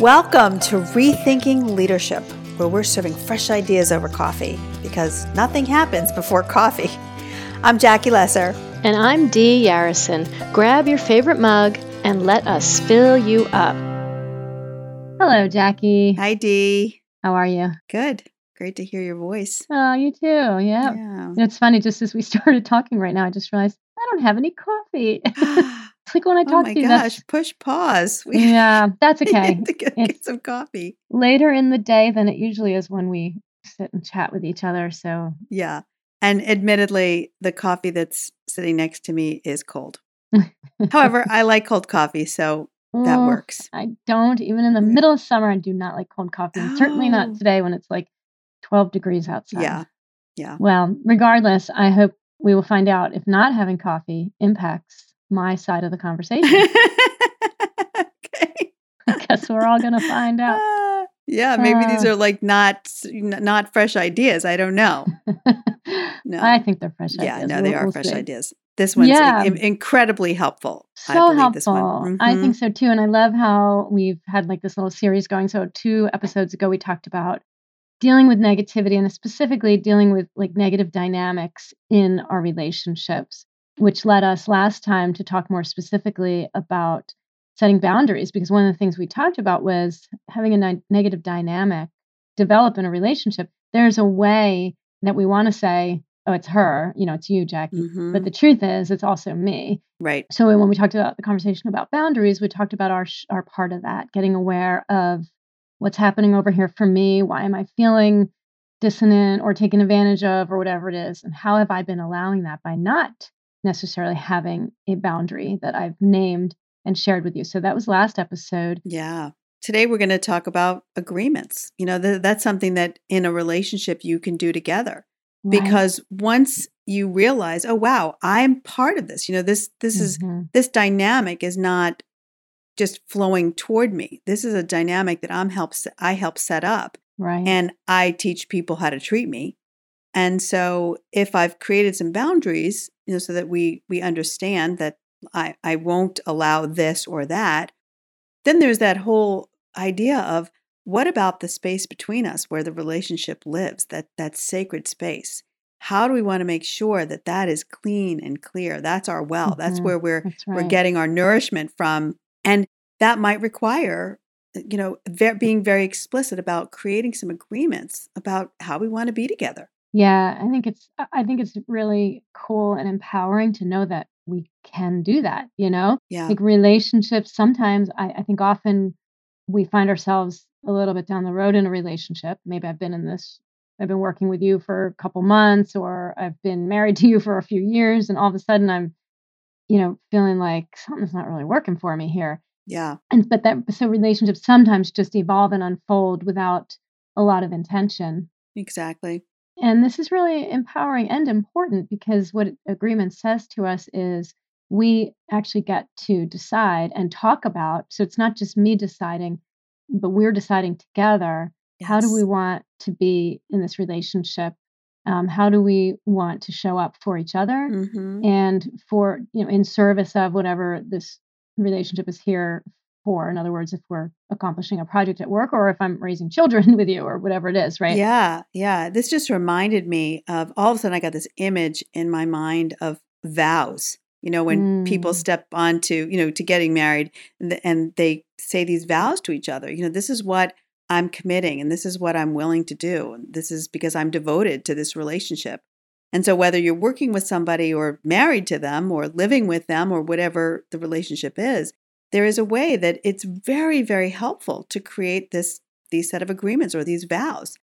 Welcome to Rethinking Leadership, where we're serving fresh ideas over coffee because nothing happens before coffee. I'm Jackie Lesser. And I'm Dee Yarrison. Grab your favorite mug and let us fill you up. Hello, Jackie. Hi, Dee. How are you? Good. Great to hear your voice. Oh, you too. Yeah. Yeah. It's funny, just as we started talking right now, I just realized I don't have any coffee. it's like when I oh talk my to you, gosh, push pause. We yeah, that's okay. to get, get some coffee. Later in the day than it usually is when we sit and chat with each other. So, Yeah. And admittedly, the coffee that's sitting next to me is cold. However, I like cold coffee, so that Oh, works. I don't. Even in the middle of summer, I do not like cold coffee. And certainly Oh. not today when it's like 12 degrees outside. Yeah. Yeah. Well, regardless, I hope we will find out if not having coffee impacts my side of the conversation. okay. I guess we're all going to find out. Ah, yeah, maybe these Uh. are like not not fresh ideas. I don't know. No. I think they're fresh ideas. yeah, ideas. no, they We'll- are we'll fresh see. ideas. This one's Yeah. in- incredibly helpful. I So this helpful. one. I think so too. And I love how we've had like this little series going. So, two episodes ago, we talked about dealing with negativity and specifically dealing with like negative dynamics in our relationships, which led us last time to talk more specifically about setting boundaries. Because one of the things we talked about was having a ni- negative dynamic develop in a relationship. There's a way that we want to say, oh, it's her, you know, it's you, Jackie. Mhm. But the truth is, it's also me. right. So when we talked about the conversation about boundaries, we talked about our sh- our part of that, getting aware of what's happening over here for me. Why am I feeling dissonant or taken advantage of, or whatever it is, and how have I been allowing that by not necessarily having a boundary that I've named and shared with you. So that was last episode. Yeah. Today we're going to talk about agreements. You know, th- that's something that in a relationship you can do together. right? because once you realize oh wow i'm part of this you know this this is Mhm. this dynamic is not just flowing toward me this is a dynamic that i'm help se- i help set up right. and i teach people how to treat me and so if i've created some boundaries you know so that we we understand that i i won't allow this or that then there's that whole idea of what about the space between us where the relationship lives that that sacred space? How do we want to make sure that that is clean and clear? That's our well. That's Mhm. where we're That's we're getting our nourishment from. And that might require you know being very explicit about creating some agreements about how we want to be together Yeah, I think it's I- I think it's really cool and empowering to know that we can do that, you know? yeah Like relationships, sometimes I, I think often we find ourselves a little bit down the road in a relationship. Maybe I've been in this, I've been working with you for a couple months, or I've been married to you for a few years, and all of a sudden I'm, you know, feeling like something's not really working for me here. yeah And but that so relationships sometimes just evolve and unfold without a lot of intention. exactly And this is really empowering and important because what agreement says to us is we actually get to decide and talk about. So it's not just me deciding, but we're deciding together how do we want to be in this relationship? Um, how do we want to show up for each other Mhm. and for, you know, in service of whatever this relationship is here for? In other words, if we're accomplishing a project at work or if I'm raising children with you or whatever it is, right? Yeah, yeah. This just reminded me of all of a sudden I got this image in my mind of vows. You know, when people Mm. step onto, you know, to getting married and, and they say these vows to each other. You know, this is what I'm committing and this is what I'm willing to do. And this is because I'm devoted to this relationship. And so whether you're working with somebody or married to them or living with them or whatever the relationship is, there is a way that it's very very helpful to create this these set of agreements or these vows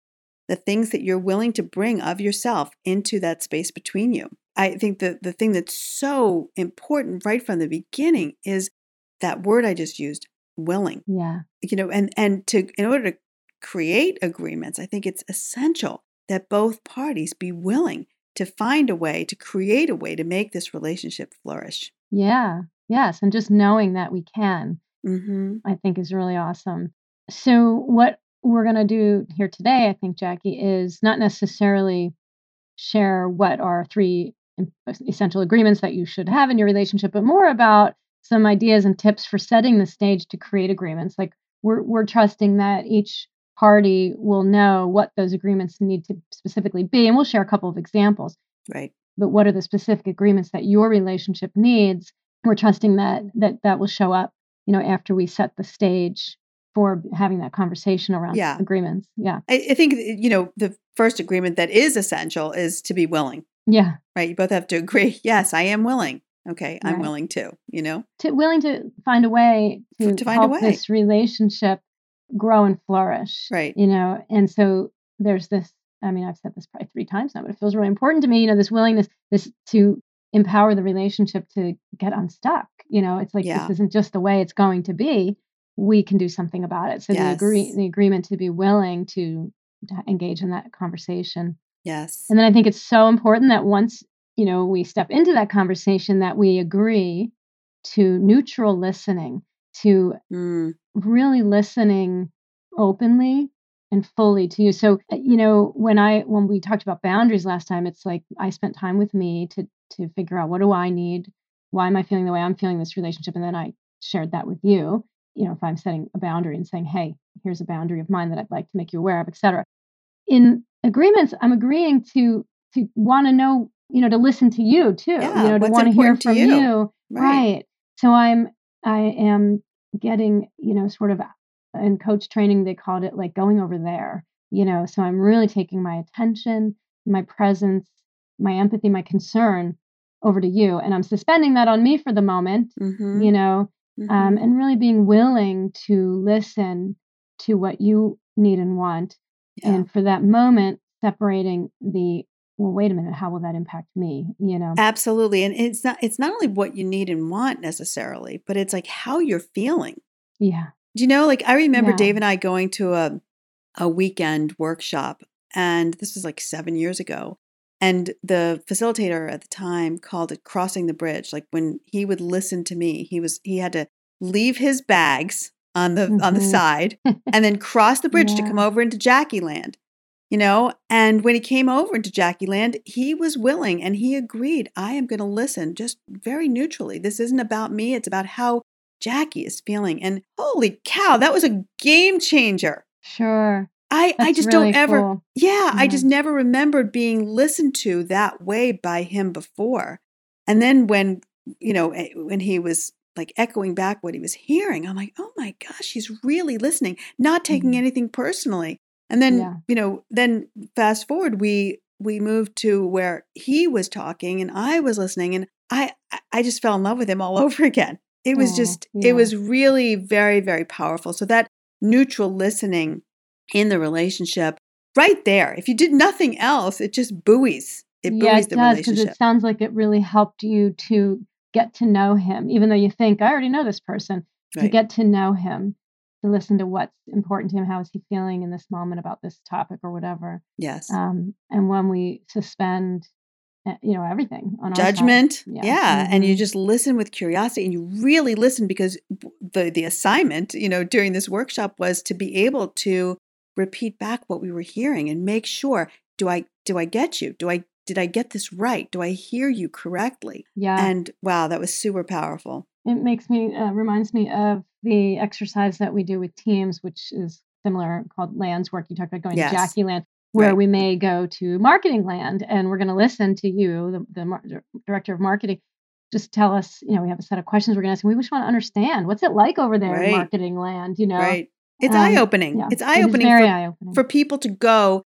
the things that you're willing to bring of yourself into that space between you. I think that the thing that's so important right from the beginning is that word I just used, willing. Yeah. You know, and and to in order to create agreements, I think it's essential that both parties be willing to find a way to create a way to make this relationship flourish. Yeah. Yes. And just knowing that we can, Mhm. I think is really awesome. So, what we're going to do here today, I think, Jackie, is not necessarily share what are three essential agreements that you should have in your relationship, but more about some ideas and tips for setting the stage to create agreements. Like, we're we're trusting that each party will know what those agreements need to specifically be and we'll share a couple of examples Right. but what are the specific agreements that your relationship needs we're trusting that that that will show up you know after we set the stage for having that conversation around Yeah. agreements yeah I, I think, you know, the first agreement that is essential is to be willing, yeah right? You both have to agree, yes, I am willing. Okay, I'm Right. willing to you know? to willing to find a way to, To find a way. this relationship grow and flourish Right. you know and so there's this i mean i've said this probably three times now but it feels really important to me you know this willingness this to empower the relationship to get unstuck you know it's like Yeah. this isn't just the way it's going to be we can do something about it so the agree the agreement to be willing to, to engage in that conversation Yes. and then I think it's so important that once, you know, we step into that conversation that we agree to neutral listening, to Mm, really listening openly and fully to you. So, uh, you know, when I when we talked about boundaries last time, it's like I spent time with me to to figure out what do I need? Why am I feeling the way I'm feeling in this relationship? And then I shared that with you. You know, if I'm setting a boundary and saying, "Hey, here's a boundary of mine that I'd like to make you aware of," et cetera in agreements i'm agreeing to to want to know you know to listen to you too Yeah, you know to want to hear from you. you, right. right so i'm i am getting you know sort of in coach training they called it like going over there you know so i'm really taking my attention my presence my empathy my concern over to you and i'm suspending that on me for the moment Mm-hmm. you know um, mhm. and really being willing to listen to what you need and want Yeah. and for that moment separating the well wait a minute how will that impact me you know Absolutely. And it's not it's not only what you need and want necessarily, but it's like how you're feeling. yeah Do you know, like I remember Yeah. Dave and I going to a a weekend workshop, and this was like seven years ago. And the facilitator at the time called it crossing the bridge. Like when he would listen to me, he was he had to leave his bags on the on the Mhm. side and then cross the bridge to come over into Jackie Land. You know, and when he came over into Jackie Land, he was willing and he agreed, I am going to listen just very neutrally. This isn't about me, it's about how Jackie is feeling. And holy cow, that was a game changer. sure I, I just really don't ever, cool. yeah, I just never remembered being listened to that way by him before. And then when, you know, eh, when he was like echoing back what he was hearing, I'm like, oh my gosh, he's really listening, not taking Mhm. anything personally. And then, Yeah. you know, then fast forward, we we moved to where he was talking and I was listening, and I I- I just fell in love with him all over again. It was Oh, just, yeah. it was really very, very powerful. So that neutral listening in the relationship, right there. If you did nothing else, it just buoys. It yeah buoys it the does because relationship. it sounds like it really helped you to get to know him even though you think i already know this person to get to know him to listen to what's important to him how is he feeling in this moment about this topic or whatever yes. um, and when we suspend uh, you know everything on. Judgment. Yeah. Yeah. And you Mhm. just listen with curiosity and you really listen because the the assignment, you know, during this workshop was to be able to repeat back what we were hearing and make sure do I do I get you? Do I did I get this right? Do I hear you correctly? yeah And wow, that was super powerful. it makes me uh, reminds me of the exercise that we do with teams which is similar called lands work you talked about going Yes. to jackie land where Right. we may go to marketing land and we're going to listen to you the, the mar- director of marketing just tell us you know we have a set of questions we're going to ask and we just want to understand what's it like over there Right. in marketing land you know Right. It's Um, eye opening. yeah It's eye opening for for people to go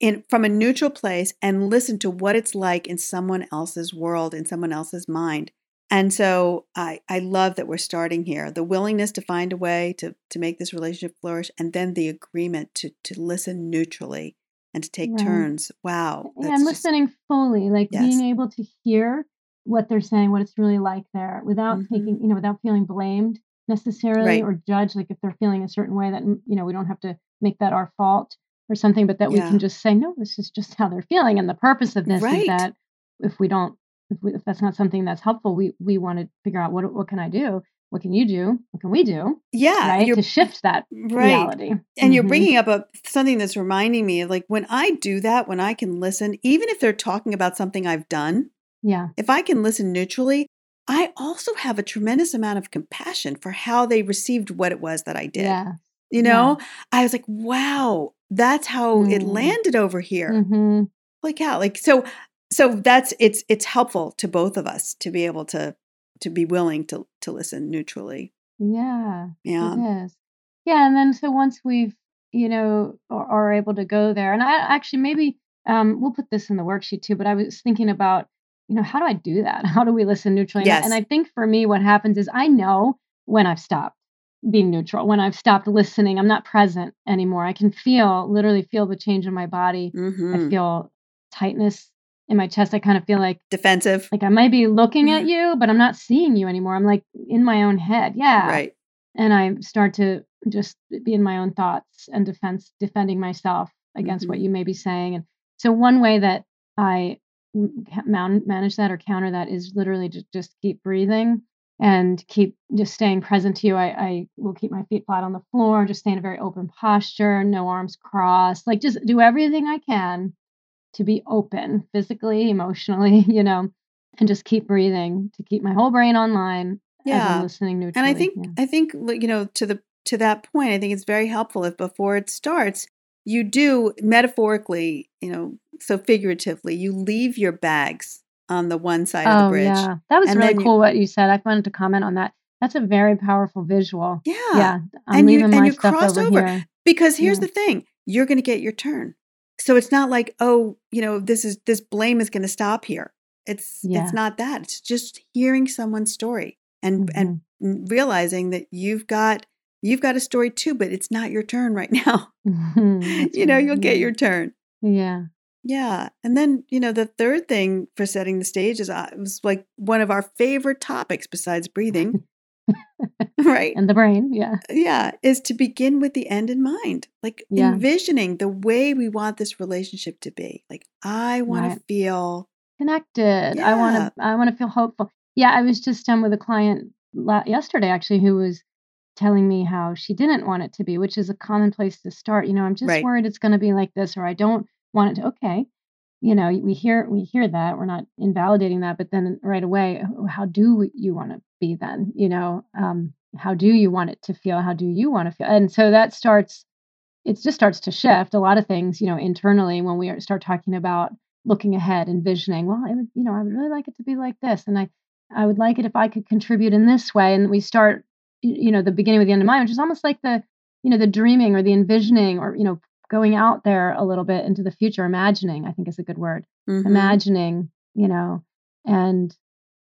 in from a neutral place and listen to what it's like in someone else's world in someone else's mind and so i i love that we're starting here the willingness to find a way to to make this relationship flourish and then the agreement to to listen neutrally and to take Right. turns wow Yeah, and just- listening fully, like Yes. being able to hear what they're saying, what it's really like there, without Mhm. taking, you know, without feeling blamed necessarily Right. or judge Like if they're feeling a certain way, that mm, you know, we don't have to make that our fault or something, but that we can just say, no, this is just how they're feeling. And the purpose of this Right. is that if we don't, if, we, if that's not something that's helpful, we we want to figure out what what can I do, what can you do, what can we do, yeah right, you're to shift that right reality. And you're Mhm. bringing up a something that's reminding me like when I do that, when I can listen, even if they're talking about something I've done, yeah, if I can listen neutrally, I also have a tremendous amount of compassion for how they received what it was that I did. yeah, You know, yeah. I was like, wow, that's how mm. it landed over here. Mm-hmm. Like how, like so, so that's it's it's helpful to both of us to be able to to be willing to to listen neutrally. Yeah, yeah. Yeah, and then so once we've you know are, are able to go there, and I actually maybe um, we'll put this in the worksheet too. But I was thinking about you know how do I do that? How do we listen neutrally? Yes. And I think for me, what happens is I know when I've stopped being neutral, when I've stopped listening, I'm not present anymore. I can feel, literally feel the change in my body. Mm-hmm. I feel tightness in my chest. I kind of feel like defensive. Like I might be looking at you, but I'm not seeing you anymore. I'm like in my own head. Yeah. Right. And I start to just be in my own thoughts and defense, defending myself against mm-hmm. what you may be saying. And so one way that I manage that or counter that is literally to just keep breathing and keep just staying present to you. I, I will keep my feet flat on the floor, just stay in a very open posture, no arms crossed, like just do everything I can to be open physically, emotionally, you know, and just keep breathing to keep my whole brain online. Yeah. listening neutrally. And I think, yeah. I think, you know, to the, to that point, I think it's very helpful if before it starts, you do metaphorically, you know, so figuratively, you leave your bags on the one side of the Oh, bridge. yeah. That was really you, cool what you said. I wanted to comment on that. That's a very powerful visual. yeah, Yeah, I'm and you and you crossed over over because here's Yeah. the thing: you're going to get your turn. So it's not like, oh, you know, this is this blame is going to stop here. It's Yeah. it's not that. It's just hearing someone's story and and hmm realizing that you've got you've got a story too, but it's not your turn right now. You know, right. you'll get your turn. Yeah. Yeah. And then, you know, the third thing for setting the stage is uh, it was like one of our favorite topics besides breathing, right? And the brain. Yeah. Yeah, is to begin with the end in mind. Like Yeah. envisioning the way we want this relationship to be. Like I want Right. to feel Connected. I want to. I want to feel hopeful. Yeah. I was just um with a client la- yesterday actually who was telling me how she didn't want it to be, which is a common place to start. You know, I'm just Right. worried it's going to be like this, or I don't want it to. Okay, you know, we hear we hear that. We're not invalidating that, but then right away, "Oh, how do you want to be then? You know, um, how do you want it to feel? How do you want to feel? And so that starts. It just starts to shift a lot of things, you know, internally when we start talking about looking ahead, envisioning. Well, I would, you know, I would really like it to be like this, and I, I would like it if I could contribute in this way. And we start you know the beginning with the end of mind which is almost like the you know the dreaming or the envisioning or you know going out there a little bit into the future imagining i think is a good word Mhm. imagining you know and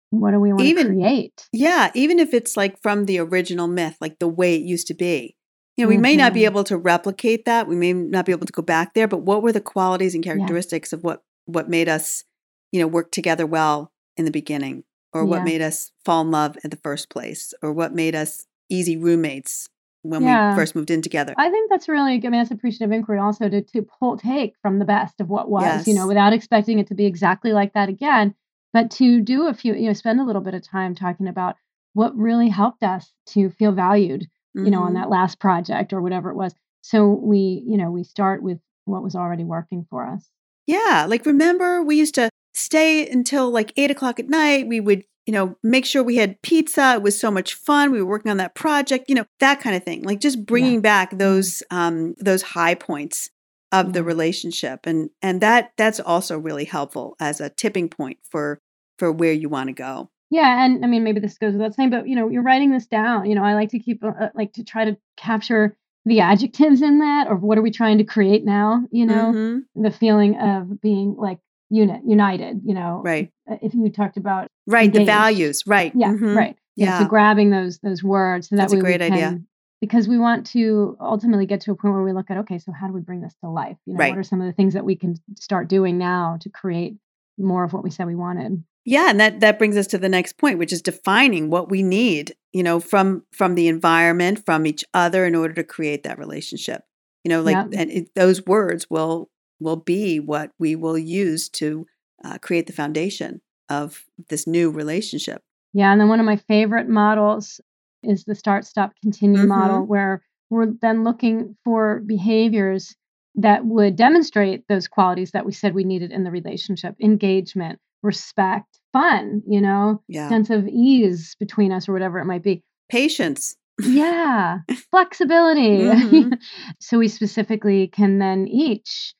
what do we want to create yeah, even if it's like from the original myth, like the way it used to be. You know, we may not be hmm able to replicate that. We may not be able to go back there, but what were the qualities and yeah characteristics of what what made us, you know, work together well in the beginning or what made us fall in love in the first place or what made us easy roommates when we first moved in together. i think that's really i mean that's appreciative inquiry also to to pull take from the best of what was you know without expecting it to be exactly like that again but to do a few you know spend a little bit of time talking about what really helped us to feel valued you know on Mhm. that last project or whatever it was so we you know we start with what was already working for us Yeah, like remember we used to stay until like eight o'clock at night. We would, you know, make sure we had pizza. It was so much fun. We were working on that project, you know, that kind of thing. Like just yeah bringing back those um those high points of the relationship, and and that that's also really helpful as a tipping point for for where you want to go. Yeah, and I mean, maybe this goes without saying, but you know, you're writing this down. You know, I like to keep uh, uh, like to try to capture the adjectives in that, or what are we trying to create now? You know, Mm-hmm. the feeling of being like unit, united. You know, Right, Uh, if you talked about right. The values. Right. yeah, Mm-hmm. right, yeah. So grabbing those those words, so that that's a way we great idea. can, because we want to ultimately get to a point where we look at, okay, so how do we bring this to life? You know, what are some of the things that we can start doing now to create more of what we said we wanted? Yeah, and that that brings us to the next point, which is defining what we need, you know, from from the environment, from each other in order to create that relationship. You know, like Yeah, and it, those words will will be what we will use to uh, create the foundation of this new relationship. Yeah, and then one of my favorite models is the start, stop, continue model, Mm-hmm. where we're then looking for behaviors that would demonstrate those qualities that we said we needed in the relationship engagement, respect, fun, you know, Yeah, sense of ease between us, or whatever it might be. patience. Yeah, flexibility. Mhm. so we specifically can then each,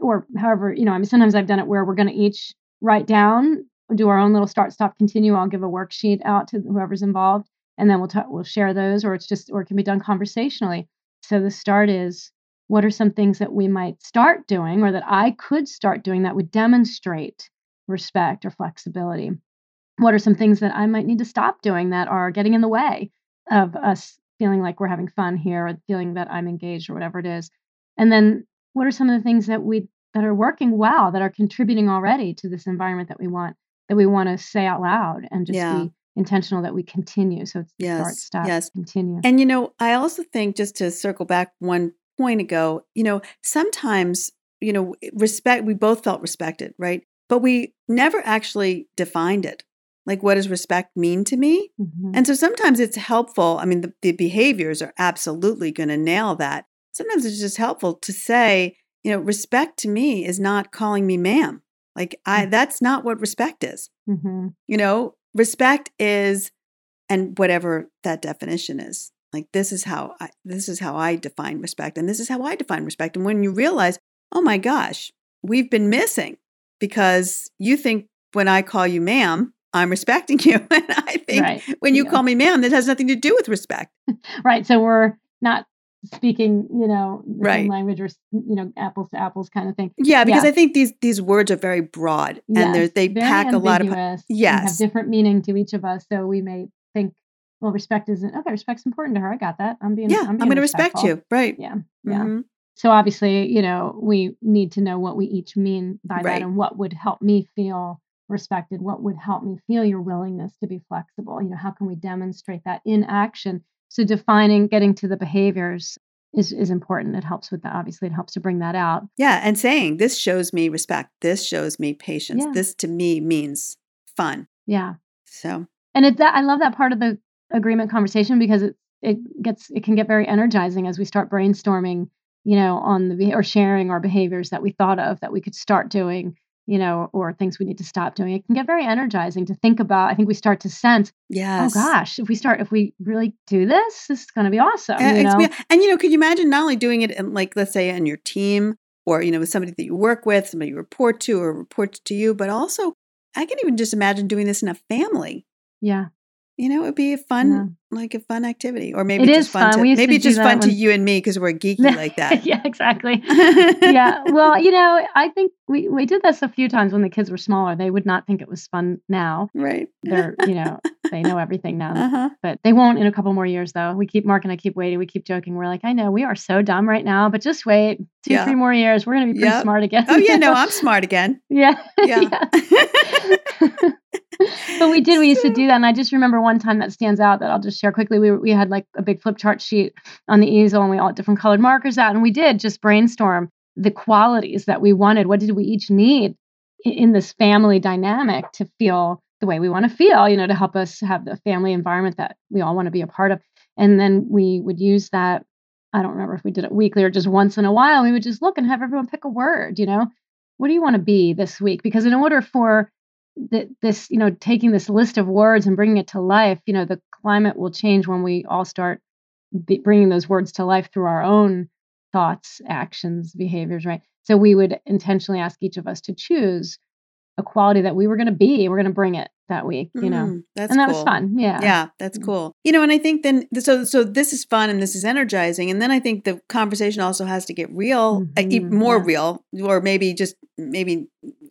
or however, you know, I mean, sometimes I've done it where we're going to each write down, do our own little start, stop, continue. I'll give a worksheet out to whoever's involved, and then we'll talk, we'll share those, or it's just, or it can be done conversationally. So the start is, what are some things that we might start doing, or that I could start doing that would demonstrate respect or flexibility? What are some things that I might need to stop doing that are getting in the way? of us feeling like we're having fun here or feeling that I'm engaged or whatever it is. And then what are some of the things that we that are working well that are contributing already to this environment that we want that we want to say out loud and just Yeah. be intentional that we continue. So it's start, Yes. stop, Yes. continue. And you know, I also think just to circle back one point ago, you know, sometimes, you know, respect, we both felt respected, right? But we never actually defined it. Like, what does respect mean to me? Mhm. And so sometimes it's helpful. I mean, the, the behaviors are absolutely going to nail that. Sometimes it's just helpful to say, you know, respect to me is not calling me ma'am. Like, I, that's not what respect is. Mhm. You know, respect is, and whatever that definition is. Like this is how I this is how I define respect, and this is how I define respect. And when you realize, oh my gosh, we've been missing because you think when I call you ma'am, I'm respecting you, and I think Right. when you Yeah. call me ma'am, that has nothing to do with respect. Right. So we're not speaking, you know, the Right. language or, you know, apples to apples kind of thing. Yeah, because Yeah. I think these these words are very broad, and they're, Yes, they pack a lot of. Yes. have different meaning to each of us. So we may think, well, respect isn't okay. Respect's important to her. I got that. I'm being. Yeah, I'm, I'm, going to respect you, right? Yeah, yeah. Mhm. So obviously, you know, we need to know what we each mean by Right. that, and what would help me feel respected. What would help me feel your willingness to be flexible. You know, how can we demonstrate that in action? So defining, getting to the behaviors is is important. It helps with that. Obviously, it helps to bring that out. Yeah, and saying this shows me respect. This shows me patience. Yeah. This to me means fun. Yeah. So And it that I love that part of the agreement conversation because it it gets it can get very energizing as we start brainstorming, you know, on the or sharing our behaviors that we thought of that we could start doing, you know, or things we need to stop doing. It can get very energizing to think about. I think we start to sense, yes. oh gosh, if we start if we really do this, this is going to be awesome, Uh, you know. and you know, could you imagine not only doing it in like let's say in your team or you know with somebody that you work with, somebody you report to or reports to you, but also I can even just imagine doing this in a family. Yeah. You know, it'd be a fun, Yeah. like a fun activity, or maybe It just fun. fun. To, maybe just fun to you and me because we're geeky like that. yeah, exactly. yeah. Well, you know, I think we, we did this a few times when the kids were smaller. They would not think it was fun now. right. They're, you know, they know everything now. Uh huh. But they won't in a couple more years though. We keep Mark and I keep waiting. We keep joking. We're like, I know we are so dumb right now, but just wait. Two, Yeah. three more years. We're gonna be pretty Yep. smart again. Oh yeah, no, I'm smart again. yeah. Yeah. but we did. We used to do that, and I just remember one time that stands out that I'll just share quickly. We we had like a big flip chart sheet on the easel, and we all had different colored markers out, and we did just brainstorm the qualities that we wanted. What did we each need in this family dynamic to feel the way we want to feel? You know, to help us have the family environment that we all want to be a part of. And then we would use that. I don't remember if we did it weekly or just once in a while. We would just look and have everyone pick a word. You know, what do you want to be this week? Because in order for th- this, you know, taking this list of words and bringing it to life, you know, the climate will change when we all start bringing those words to life through our own thoughts, actions, behaviors, right? So we would intentionally ask each of us to choose a quality that we were going to be. We're going to bring it that week, you know, Mm, that's and that cool. was fun. Yeah. Yeah, that's Mm. cool. You know, and I think then so so this is fun and this is energizing, and then I think the conversation also has to get real, uh, e- Mhm, more yeah. real, or maybe just maybe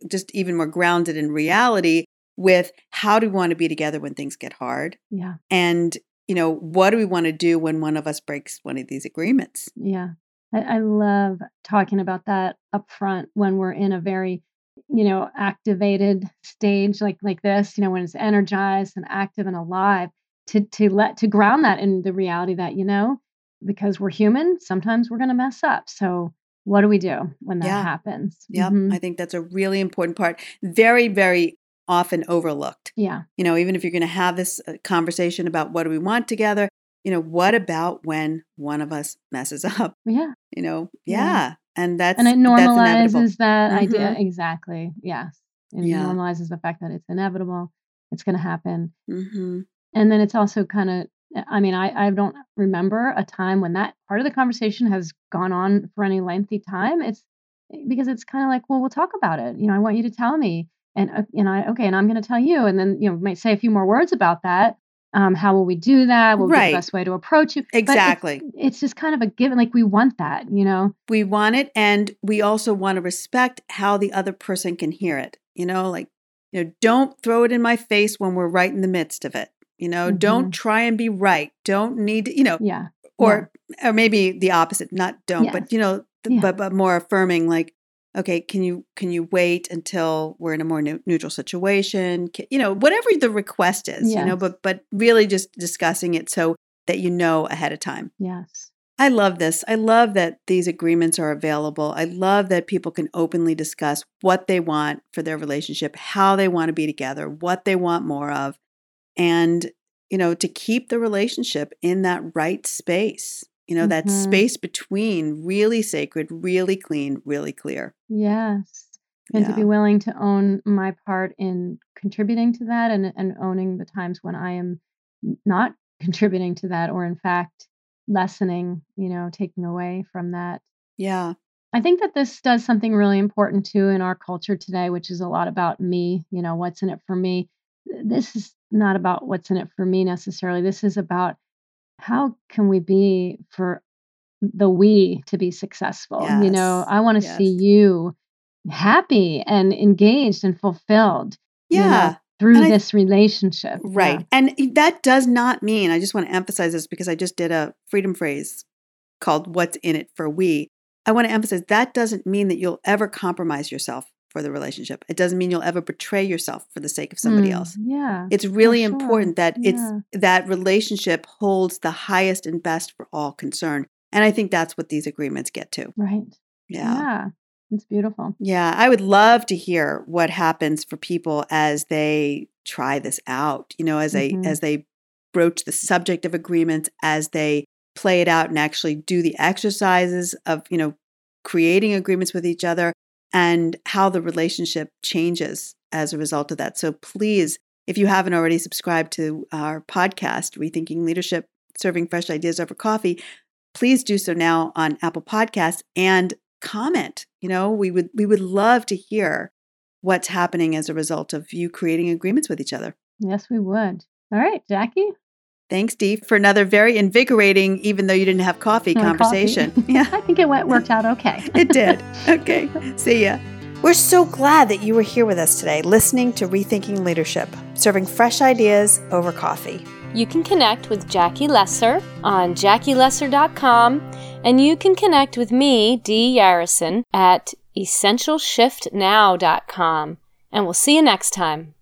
just even more grounded in reality. With how do we want to be together when things get hard, Yeah. and you know what do we want to do when one of us breaks one of these agreements? Yeah. I, I love talking about that up front when we're in a very, you know, activated stage like like this, you know, when it's energized and active and alive, to to let to ground that in the reality that, you know, because we're human, sometimes we're gonna mess up. So what do we do when that Yeah. happens? Yeah, Mhm. I think that's a really important part. Very, very often overlooked. Yeah. You know, even if you're going to have this uh, conversation about what do we want together, you know, what about when one of us messes up? Yeah. You know, Yeah. yeah, and that's And it normalizes that idea. Mhm. Exactly. Yes. It Yeah. normalizes the fact that it's inevitable. It's gonna happen. hmm and then it's also kind of I mean, I, I don't remember a time when that part of the conversation has gone on for any lengthy time. It's eh, because it's kind of like, well, we'll talk about it. You know, I want you to tell me, and uh, and I okay, and I'm going to tell you, and then you know, might say a few more words about that. Um, how will we do that? What would be Right. the best way to approach you? But it's- Exactly. It's, just kind of a given. Like we want that, you know. We want it, and we also want to respect how the other person can hear it. You know, like, you know, don't throw it in my face when we're right in the midst of it. You know, Mhm. don't try and be right. Don't need, to, you know, Yeah. or or maybe the opposite, not don't, but you know, Yeah. but but more affirming, like, okay, can you can you wait until we're in a more neu- neutral situation? Ca- you know, whatever the request is, you know, but but really just discussing it so that you know ahead of time. Yes. I love this. I love that these agreements are available. I love that people can openly discuss what they want for their relationship, how they want to be together, what they want more of, and, you know, to keep the relationship in that right space, you know, that Mhm. space between really sacred, really clean, really clear. Yes. And to be willing to own my part in contributing to that and, and owning the times when I am not contributing to that or in fact lessening, you know, taking away from that. Yeah. I think that this does something really important too in our culture today, which is a lot about me, you know, what's in it for me. This is not about what's in it for me necessarily. This is about how can we be for the we to be successful. You know, I want to see you happy and engaged and fulfilled you know, Yeah. through And I- this relationship. Yeah. Right. And that does not mean, I just want to emphasize this because I just did a freedom phrase called What's in It for We. I want to emphasize that doesn't mean that you'll ever compromise yourself for the relationship. It doesn't mean you'll ever betray yourself for the sake of somebody Mm, else. Yeah. It's really sure. important that Yeah. it's that relationship holds the highest and best for all concerned. And I think that's what these agreements get to. Right. Yeah. Yeah. It's beautiful. Yeah, I would love to hear what happens for people as they try this out. You know, as they Mhm. as they broach the subject of agreements, as they play it out and actually do the exercises of, you know, creating agreements with each other and how the relationship changes as a result of that. So please, if you haven't already subscribed to our podcast, Rethinking Leadership, Serving Fresh Ideas Over Coffee, please do so now on Apple Podcasts and comment. You know, we would we would love to hear what's happening as a result of you creating agreements with each other. Yes, we would. All right, Jackie. Thanks, Dee, for another very invigorating, even though you didn't have coffee, coffee. conversation. Yeah, I think it went, worked out okay. it did. Okay, see ya. We're so glad that you were here with us today, listening to Rethinking Leadership, serving fresh ideas over coffee. You can connect with Jackie Lesser on jackielesser.com, and you can connect with me, Dee Yarrison, at essentialshiftnow.com. And we'll see you next time.